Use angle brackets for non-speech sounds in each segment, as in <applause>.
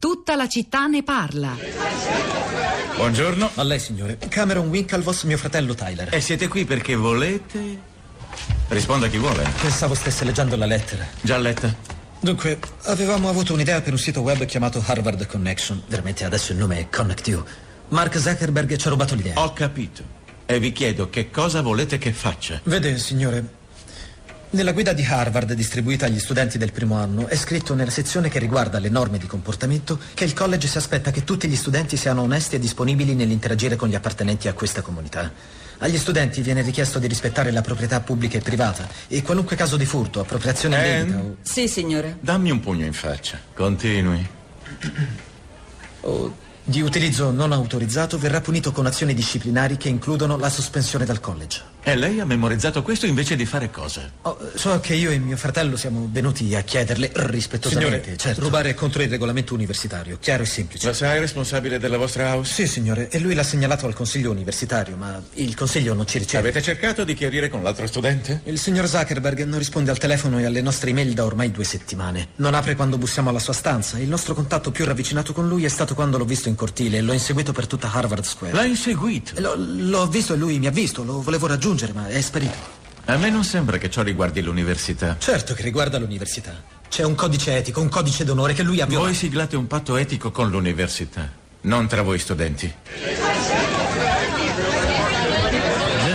Tutta la città ne parla. Buongiorno. A lei, signore. Cameron Winklevoss, mio fratello Tyler. E siete qui perché volete? Risponda chi vuole. Pensavo stesse leggendo la lettera. Già letta? Dunque, avevamo avuto un'idea per un sito web chiamato Harvard Connection. Veramente adesso il nome è Connect You. Mark Zuckerberg ci ha rubato l'idea. Ho capito. E vi chiedo che cosa volete che faccia. Vede, signore, nella guida di Harvard distribuita agli studenti del primo anno è scritto nella sezione che riguarda le norme di comportamento che il college si aspetta che tutti gli studenti siano onesti e disponibili nell'interagire con gli appartenenti a questa comunità. Agli studenti viene richiesto di rispettare la proprietà pubblica e privata e qualunque caso di furto, appropriazione Ann? indebita o... Sì, signore. Dammi un pugno in faccia. Continui. o di utilizzo non autorizzato verrà punito con azioni disciplinari che includono la sospensione dal college. E lei ha memorizzato questo invece di fare cosa? Oh, so che io e mio fratello siamo venuti a chiederle rispettosamente. Signore, certo. Rubare contro il regolamento universitario, chiaro e semplice. La sa è responsabile della vostra house? Sì, signore, e lui l'ha segnalato al consiglio universitario, ma il consiglio non ci riceve. Avete cercato di chiarire con l'altro studente? Il signor Zuckerberg non risponde al telefono e alle nostre email da ormai due settimane. Non apre quando bussiamo alla sua stanza. Il nostro contatto più ravvicinato con lui è stato quando l'ho visto in cortile e l'ho inseguito per tutta Harvard Square. L'ha inseguito. L'ho, l'ho visto e lui mi ha visto, lo volevo raggiungere, ma è sparito. A me non sembra che ciò riguardi l'università. Certo che riguarda l'università. C'è un codice etico, un codice d'onore che lui ha violato. Voi siglate un patto etico con l'università, non tra voi studenti.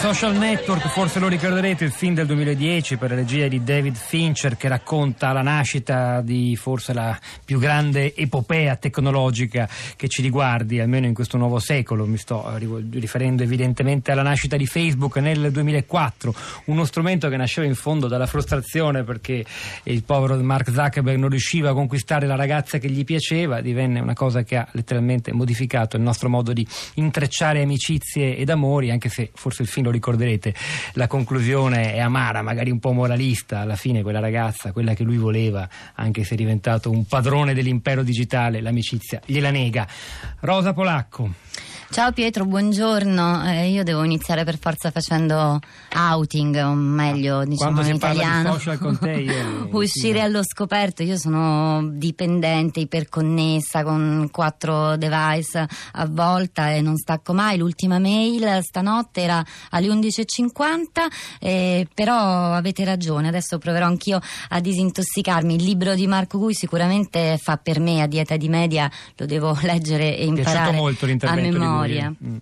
Social Network, forse lo ricorderete, il film del 2010 per la regia di David Fincher che racconta la nascita di forse la più grande epopea tecnologica che ci riguardi, almeno in questo nuovo secolo. Mi sto riferendo evidentemente alla nascita di Facebook nel 2004, uno strumento che nasceva in fondo dalla frustrazione perché il povero Mark Zuckerberg non riusciva a conquistare la ragazza che gli piaceva, divenne una cosa che ha letteralmente modificato il nostro modo di intrecciare amicizie ed amori, anche se forse il film lo ricorderete, la conclusione è amara, magari un po' moralista, alla fine quella ragazza, quella che lui voleva, anche se è diventato un padrone dell'impero digitale, l'amicizia gliela nega. Rosa Polacco. Ciao Pietro, buongiorno. Eh, io devo iniziare per forza facendo outing, o meglio, diciamo Quando in italiano. social con te, io- <laughs> Uscire sì. allo scoperto. Io sono dipendente, iperconnessa con quattro device a volta e non stacco mai. L'ultima mail stanotte era alle 11.50, eh, però avete ragione. Adesso proverò anch'io a disintossicarmi. Il libro di Marco Gui sicuramente fa per me a dieta di media, lo devo <laughs> leggere e Mi è piaciuto imparare molto a l'intervento lui. Memoria. Mm.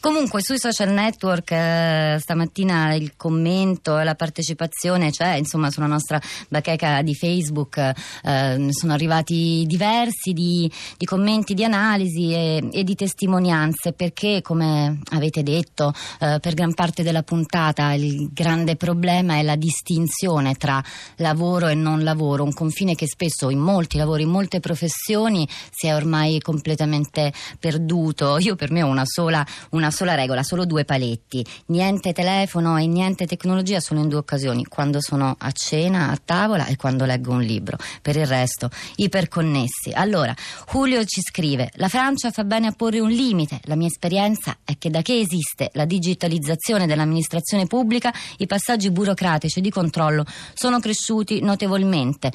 Comunque sui social network eh, stamattina il commento e la partecipazione c'è, insomma sulla nostra bacheca di Facebook eh, sono arrivati diversi di, di commenti, di analisi e, e di testimonianze perché come avete detto eh, per gran parte della puntata il grande problema è la distinzione tra lavoro e non lavoro, un confine che spesso in molti lavori, in molte professioni si è ormai completamente perduto. Io per me ho una sola, una sola regola, solo due paletti, niente telefono e niente tecnologia solo in due occasioni, quando sono a cena, a tavola e quando leggo un libro. Per il resto, iperconnessi. Allora, Julio ci scrive, la Francia fa bene a porre un limite, la mia esperienza è che da che esiste la digitalizzazione dell'amministrazione pubblica, i passaggi burocratici di controllo sono cresciuti notevolmente.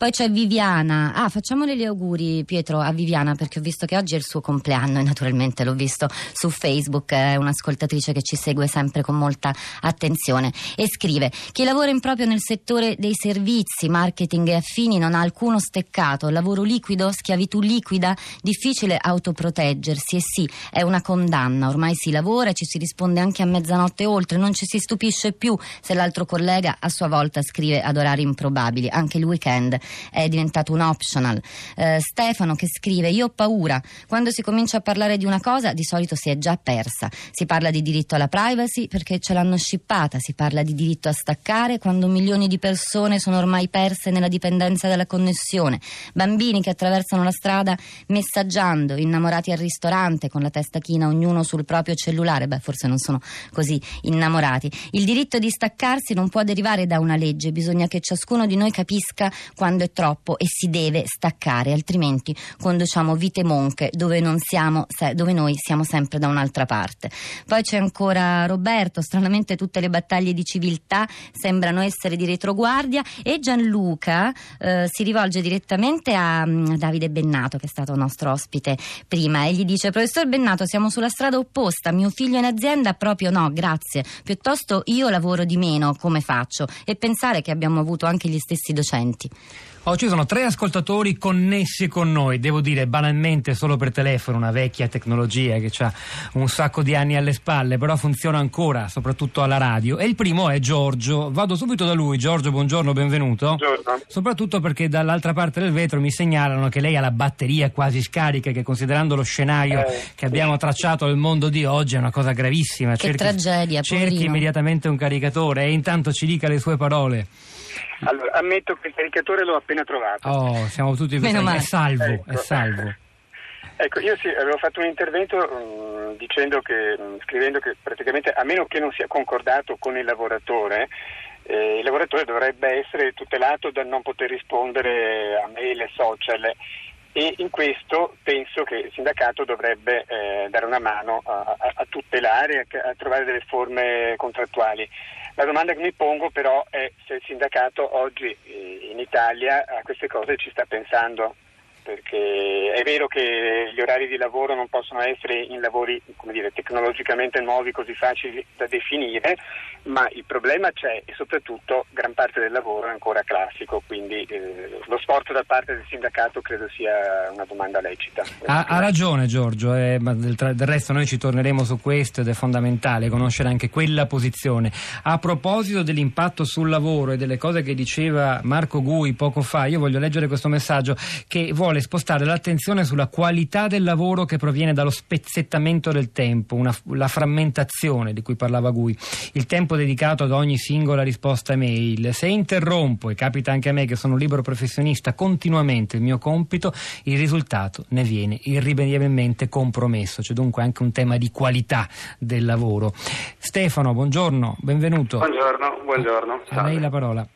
Poi c'è Viviana. Ah, facciamole gli auguri, Pietro, a Viviana, perché ho visto che oggi è il suo compleanno e naturalmente l'ho visto su Facebook. È un'ascoltatrice che ci segue sempre con molta attenzione. E scrive: Chi lavora in proprio nel settore dei servizi, marketing e affini non ha alcuno steccato. Lavoro liquido, schiavitù liquida, difficile autoproteggersi. E sì, è una condanna. Ormai si lavora e ci si risponde anche a mezzanotte oltre. Non ci si stupisce più se l'altro collega a sua volta scrive ad orari improbabili. Anche il weekend è diventato un optional. Eh, Stefano che scrive: Io ho paura. Quando si comincia a parlare di una cosa, di solito si è già persa. Si parla di diritto alla privacy perché ce l'hanno scippata. Si parla di diritto a staccare quando milioni di persone sono ormai perse nella dipendenza dalla connessione. Bambini che attraversano la strada messaggiando, innamorati al ristorante con la testa china, ognuno sul proprio cellulare. Beh, forse non sono così innamorati. Il diritto di staccarsi non può derivare da una legge, bisogna che ciascuno di noi capisca quando è troppo e si deve staccare, altrimenti conduciamo vite monche dove, siamo, dove noi siamo sempre da un'altra parte. Poi c'è ancora Roberto, stranamente tutte le battaglie di civiltà sembrano essere di retroguardia e Gianluca eh, si rivolge direttamente a um, Davide Bennato che è stato nostro ospite prima e gli dice professor Bennato siamo sulla strada opposta, mio figlio in azienda proprio no, grazie, piuttosto io lavoro di meno, come faccio? E pensare che abbiamo avuto anche gli stessi docenti. Oh, ci sono tre ascoltatori connessi con noi, devo dire banalmente solo per telefono, una vecchia tecnologia che ha un sacco di anni alle spalle, però funziona ancora, soprattutto alla radio. E il primo è Giorgio. Vado subito da lui. Giorgio, buongiorno, benvenuto. Buongiorno. Soprattutto perché dall'altra parte del vetro mi segnalano che lei ha la batteria quasi scarica, che considerando lo scenario Eh, che abbiamo tracciato del mondo di oggi è una cosa gravissima. Che tragedia, Cerchi poverino. immediatamente un caricatore e intanto ci dica le sue parole. Allora, ammetto che il caricatore l'ho appena trovato. Oh, siamo tutti Meno male. è salvo, Ecco. è salvo. <laughs> Ecco, io sì, avevo fatto un intervento mh, dicendo che, mh, scrivendo che praticamente, a meno che non sia concordato con il lavoratore, eh, il lavoratore dovrebbe essere tutelato dal non poter rispondere a mail e social. E in questo penso che il sindacato dovrebbe eh, dare una mano a, a- a tutelare, a, a trovare delle forme contrattuali. La domanda che mi pongo però è se il sindacato oggi eh, in Italia a queste cose ci sta pensando, perché è vero che gli orari di lavoro non possono essere in lavori dire, tecnologicamente nuovi, così facili da definire, ma il problema c'è e soprattutto gran parte del lavoro è ancora classico, quindi eh, lo sforzo da parte del sindacato credo sia una domanda lecita. Ha, ha ragione Giorgio, eh, ma del, del resto noi ci torneremo su questo ed è fondamentale conoscere anche quella posizione. A proposito dell'impatto sul lavoro e delle cose che diceva Marco Gui poco fa, io voglio leggere questo messaggio che vuole spostare l'attenzione sulla qualità del lavoro che proviene dallo spezzettamento del tempo, una- la frammentazione di cui parlava Gui, il tempo dedicato ad ogni singola risposta email. Se interrompo, e capita anche a me che sono un libero professionista, continuamente il mio compito, il risultato ne viene irrimediabilmente compromesso. C'è dunque anche un tema di qualità del lavoro. Stefano, buongiorno, benvenuto. Buongiorno, buongiorno. A lei la parola.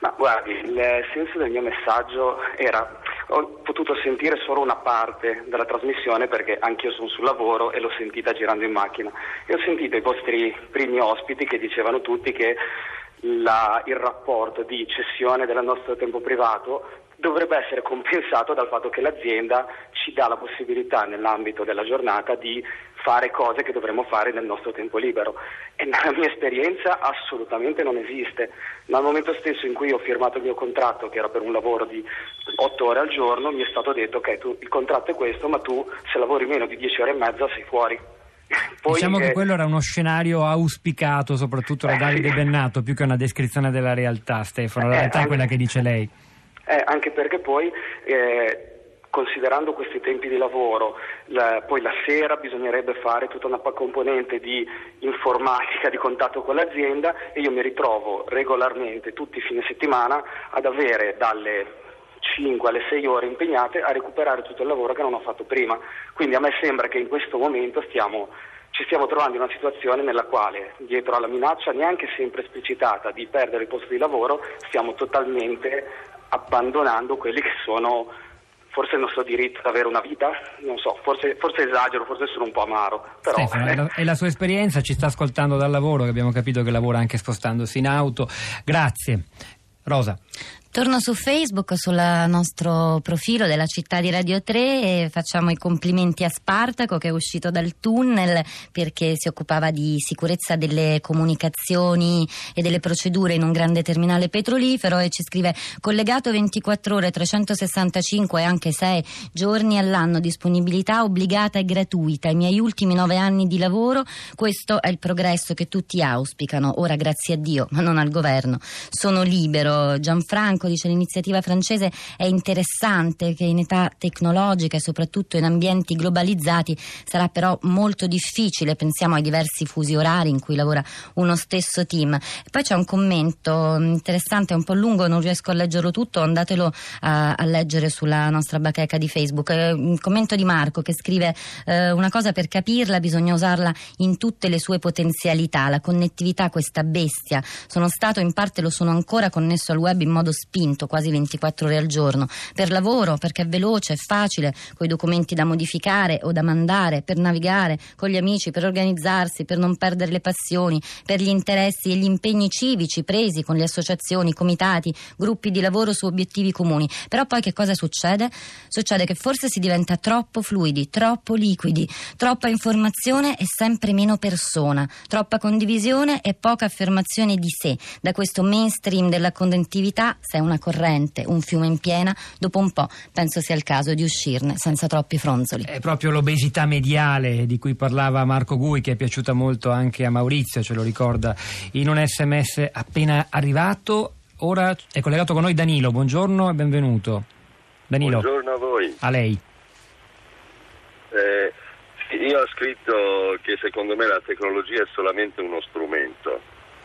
Ma guardi, il senso del mio messaggio era, ho potuto sentire solo una parte della trasmissione perché anch'io sono sul lavoro e l'ho sentita girando in macchina. E ho sentito i vostri primi ospiti che dicevano tutti che la- il rapporto di cessione del nostro tempo privato dovrebbe essere compensato dal fatto che l'azienda ci dà la possibilità nell'ambito della giornata di fare cose che dovremmo fare nel nostro tempo libero e nella mia esperienza assolutamente non esiste. Ma al momento stesso in cui ho firmato il mio contratto, che era per un lavoro di 8 ore al giorno, mi è stato detto ok, tu, il contratto è questo, ma tu se lavori meno di 10 ore e mezza sei fuori. <laughs> Poi, diciamo che eh, quello era uno scenario auspicato soprattutto da Eh, Davide. Bennato più che una descrizione della realtà, Stefano. La Eh, realtà è anche- quella che dice lei. Eh, anche perché poi, eh, considerando questi tempi di lavoro, la- poi la sera bisognerebbe fare tutta una componente di informatica, di contatto con l'azienda e io mi ritrovo regolarmente tutti i fine settimana ad avere dalle 5 alle 6 ore impegnate a recuperare tutto il lavoro che non ho fatto prima. Quindi a me sembra che in questo momento stiamo ci stiamo trovando in una situazione nella quale, dietro alla minaccia neanche sempre esplicitata di perdere il posto di lavoro, stiamo totalmente abbandonando quelli che sono forse il nostro diritto ad avere una vita, non so, forse, forse esagero, forse sono un po' amaro, però Stefano, è la, è la sua esperienza, ci sta ascoltando dal lavoro, che abbiamo capito che lavora anche spostandosi in auto. Grazie. Rosa. Torno su Facebook, sul nostro profilo della città di Radio 3 e facciamo i complimenti a Spartaco che è uscito dal tunnel perché si occupava di sicurezza delle comunicazioni e delle procedure in un grande terminale petrolifero e ci scrive collegato 24 ore, 365 e anche 6 giorni all'anno, disponibilità obbligata e gratuita. I miei ultimi nove anni di lavoro, questo è il progresso che tutti auspicano. Ora grazie a Dio, ma non al governo. Sono libero. Gianfranco dice l'iniziativa francese è interessante che in età tecnologica e soprattutto in ambienti globalizzati sarà però molto difficile, pensiamo ai diversi fusi orari in cui lavora uno stesso team. Poi c'è un commento interessante, un po' lungo, non riesco a leggerlo tutto, andatelo a, a leggere sulla nostra bacheca di Facebook. Eh, un commento di Marco che scrive eh, una cosa per capirla bisogna usarla in tutte le sue potenzialità, la connettività, questa bestia. Sono stato in parte lo sono ancora connesso al web in modo spinto quasi 24 ore al giorno, per lavoro perché è veloce, è facile, con i documenti da modificare o da mandare, per navigare con gli amici, per organizzarsi, per non perdere le passioni, per gli interessi e gli impegni civici presi con le associazioni, comitati, gruppi di lavoro su obiettivi comuni. Però poi che cosa succede? Succede che forse si diventa troppo fluidi, troppo liquidi, troppa informazione e sempre meno persona, troppa condivisione e poca affermazione di sé. Da questo mainstream della conduttività sei una corrente, un fiume in piena, dopo un po' penso sia il caso di uscirne senza troppi fronzoli. È proprio l'obesità mediale di cui parlava Marco Gui che è piaciuta molto anche a Maurizio, ce lo ricorda in un sms appena arrivato. Ora è collegato con noi Danilo, buongiorno e benvenuto. Danilo. Buongiorno a voi. A lei. Eh, io ho scritto che secondo me la tecnologia è solamente uno strumento.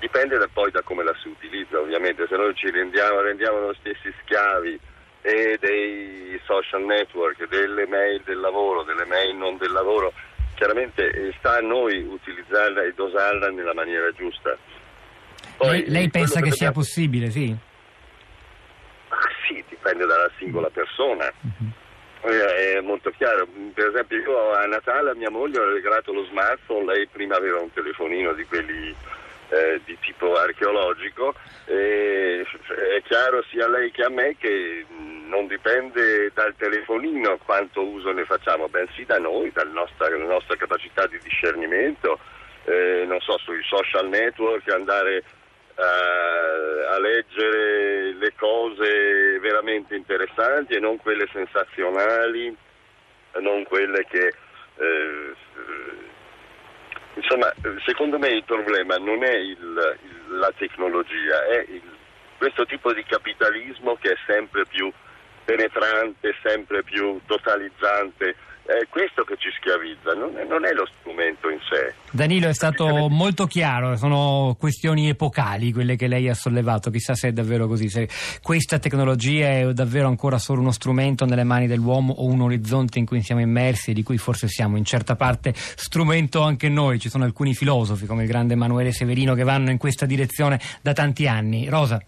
Dipende da poi da come la si utilizza, ovviamente, se noi ci rendiamo, rendiamo noi stessi schiavi e dei social network, delle mail del lavoro, delle mail non del lavoro, chiaramente eh, sta a noi utilizzarla e dosarla nella maniera giusta. Poi, lei, lei pensa che, sia possibile, sì? Ah, sì, dipende dalla singola persona. Uh-huh. È molto chiaro, per esempio io a Natale a mia moglie ho regalato lo smartphone, lei prima aveva un telefonino di quelli eh, di tipo archeologico e è chiaro sia a lei che a me che non dipende dal telefonino quanto uso ne facciamo, bensì da noi, dalla nostra, dalla nostra capacità di discernimento, eh, non so, sui social network andare a leggere le cose veramente interessanti e non quelle sensazionali, non quelle che... Eh, insomma, secondo me il problema non è il, il, la tecnologia, è il, questo tipo di capitalismo che è sempre più penetrante, sempre più totalizzante è questo che ci schiavizza, non è, non è, lo strumento in sé. Danilo è stato molto chiaro, sono questioni epocali quelle che lei ha sollevato, chissà se è davvero così, se questa tecnologia è davvero ancora solo uno strumento nelle mani dell'uomo o un orizzonte in cui siamo immersi e di cui forse siamo in certa parte strumento anche noi, ci sono alcuni filosofi come il grande Emanuele Severino che vanno in questa direzione da tanti anni. Rosa.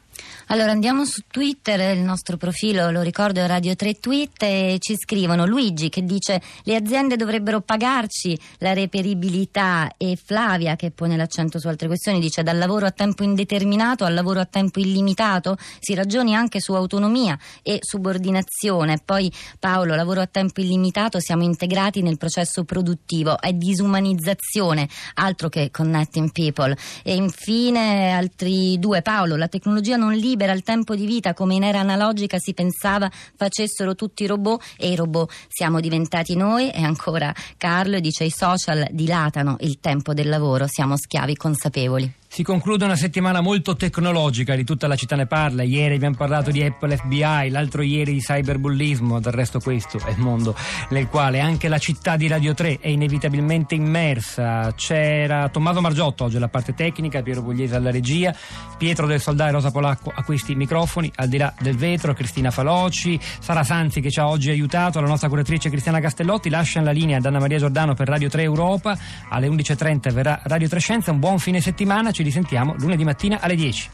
Allora andiamo su Twitter, il nostro profilo, lo ricordo, è Radio 3 Tweet e ci scrivono Luigi che dice le aziende dovrebbero pagarci la reperibilità e Flavia che pone l'accento su altre questioni dice dal lavoro a tempo indeterminato al lavoro a tempo illimitato si ragioni anche su autonomia e subordinazione. Poi Paolo, lavoro a tempo illimitato, siamo integrati nel processo produttivo, è disumanizzazione, altro che connecting people. E infine altri due, Paolo, la tecnologia non libera il tempo di vita come in era analogica si pensava facessero tutti i robot e i robot siamo diventati noi e ancora Carlo dice i social dilatano il tempo del lavoro, siamo schiavi consapevoli. Si conclude una settimana molto tecnologica, di tutta la città ne parla. Ieri abbiamo parlato di Apple FBI, l'altro ieri di cyberbullismo, del resto questo è il mondo nel quale anche la città di Radio 3 è inevitabilmente immersa. C'era Tommaso Margiotto oggi alla parte tecnica, Piero Pugliese alla regia, Pietro del Soldà e Rosa Polacco a questi microfoni, al di là del vetro, Cristina Faloci, Sara Sanzi che ci ha oggi aiutato, la nostra curatrice Cristiana Castellotti, lasciano la linea ad Anna Maria Giordano per Radio 3 Europa, alle 11.30 verrà Radio 3 Scienza, un buon fine settimana. Ci ci risentiamo lunedì mattina alle 10.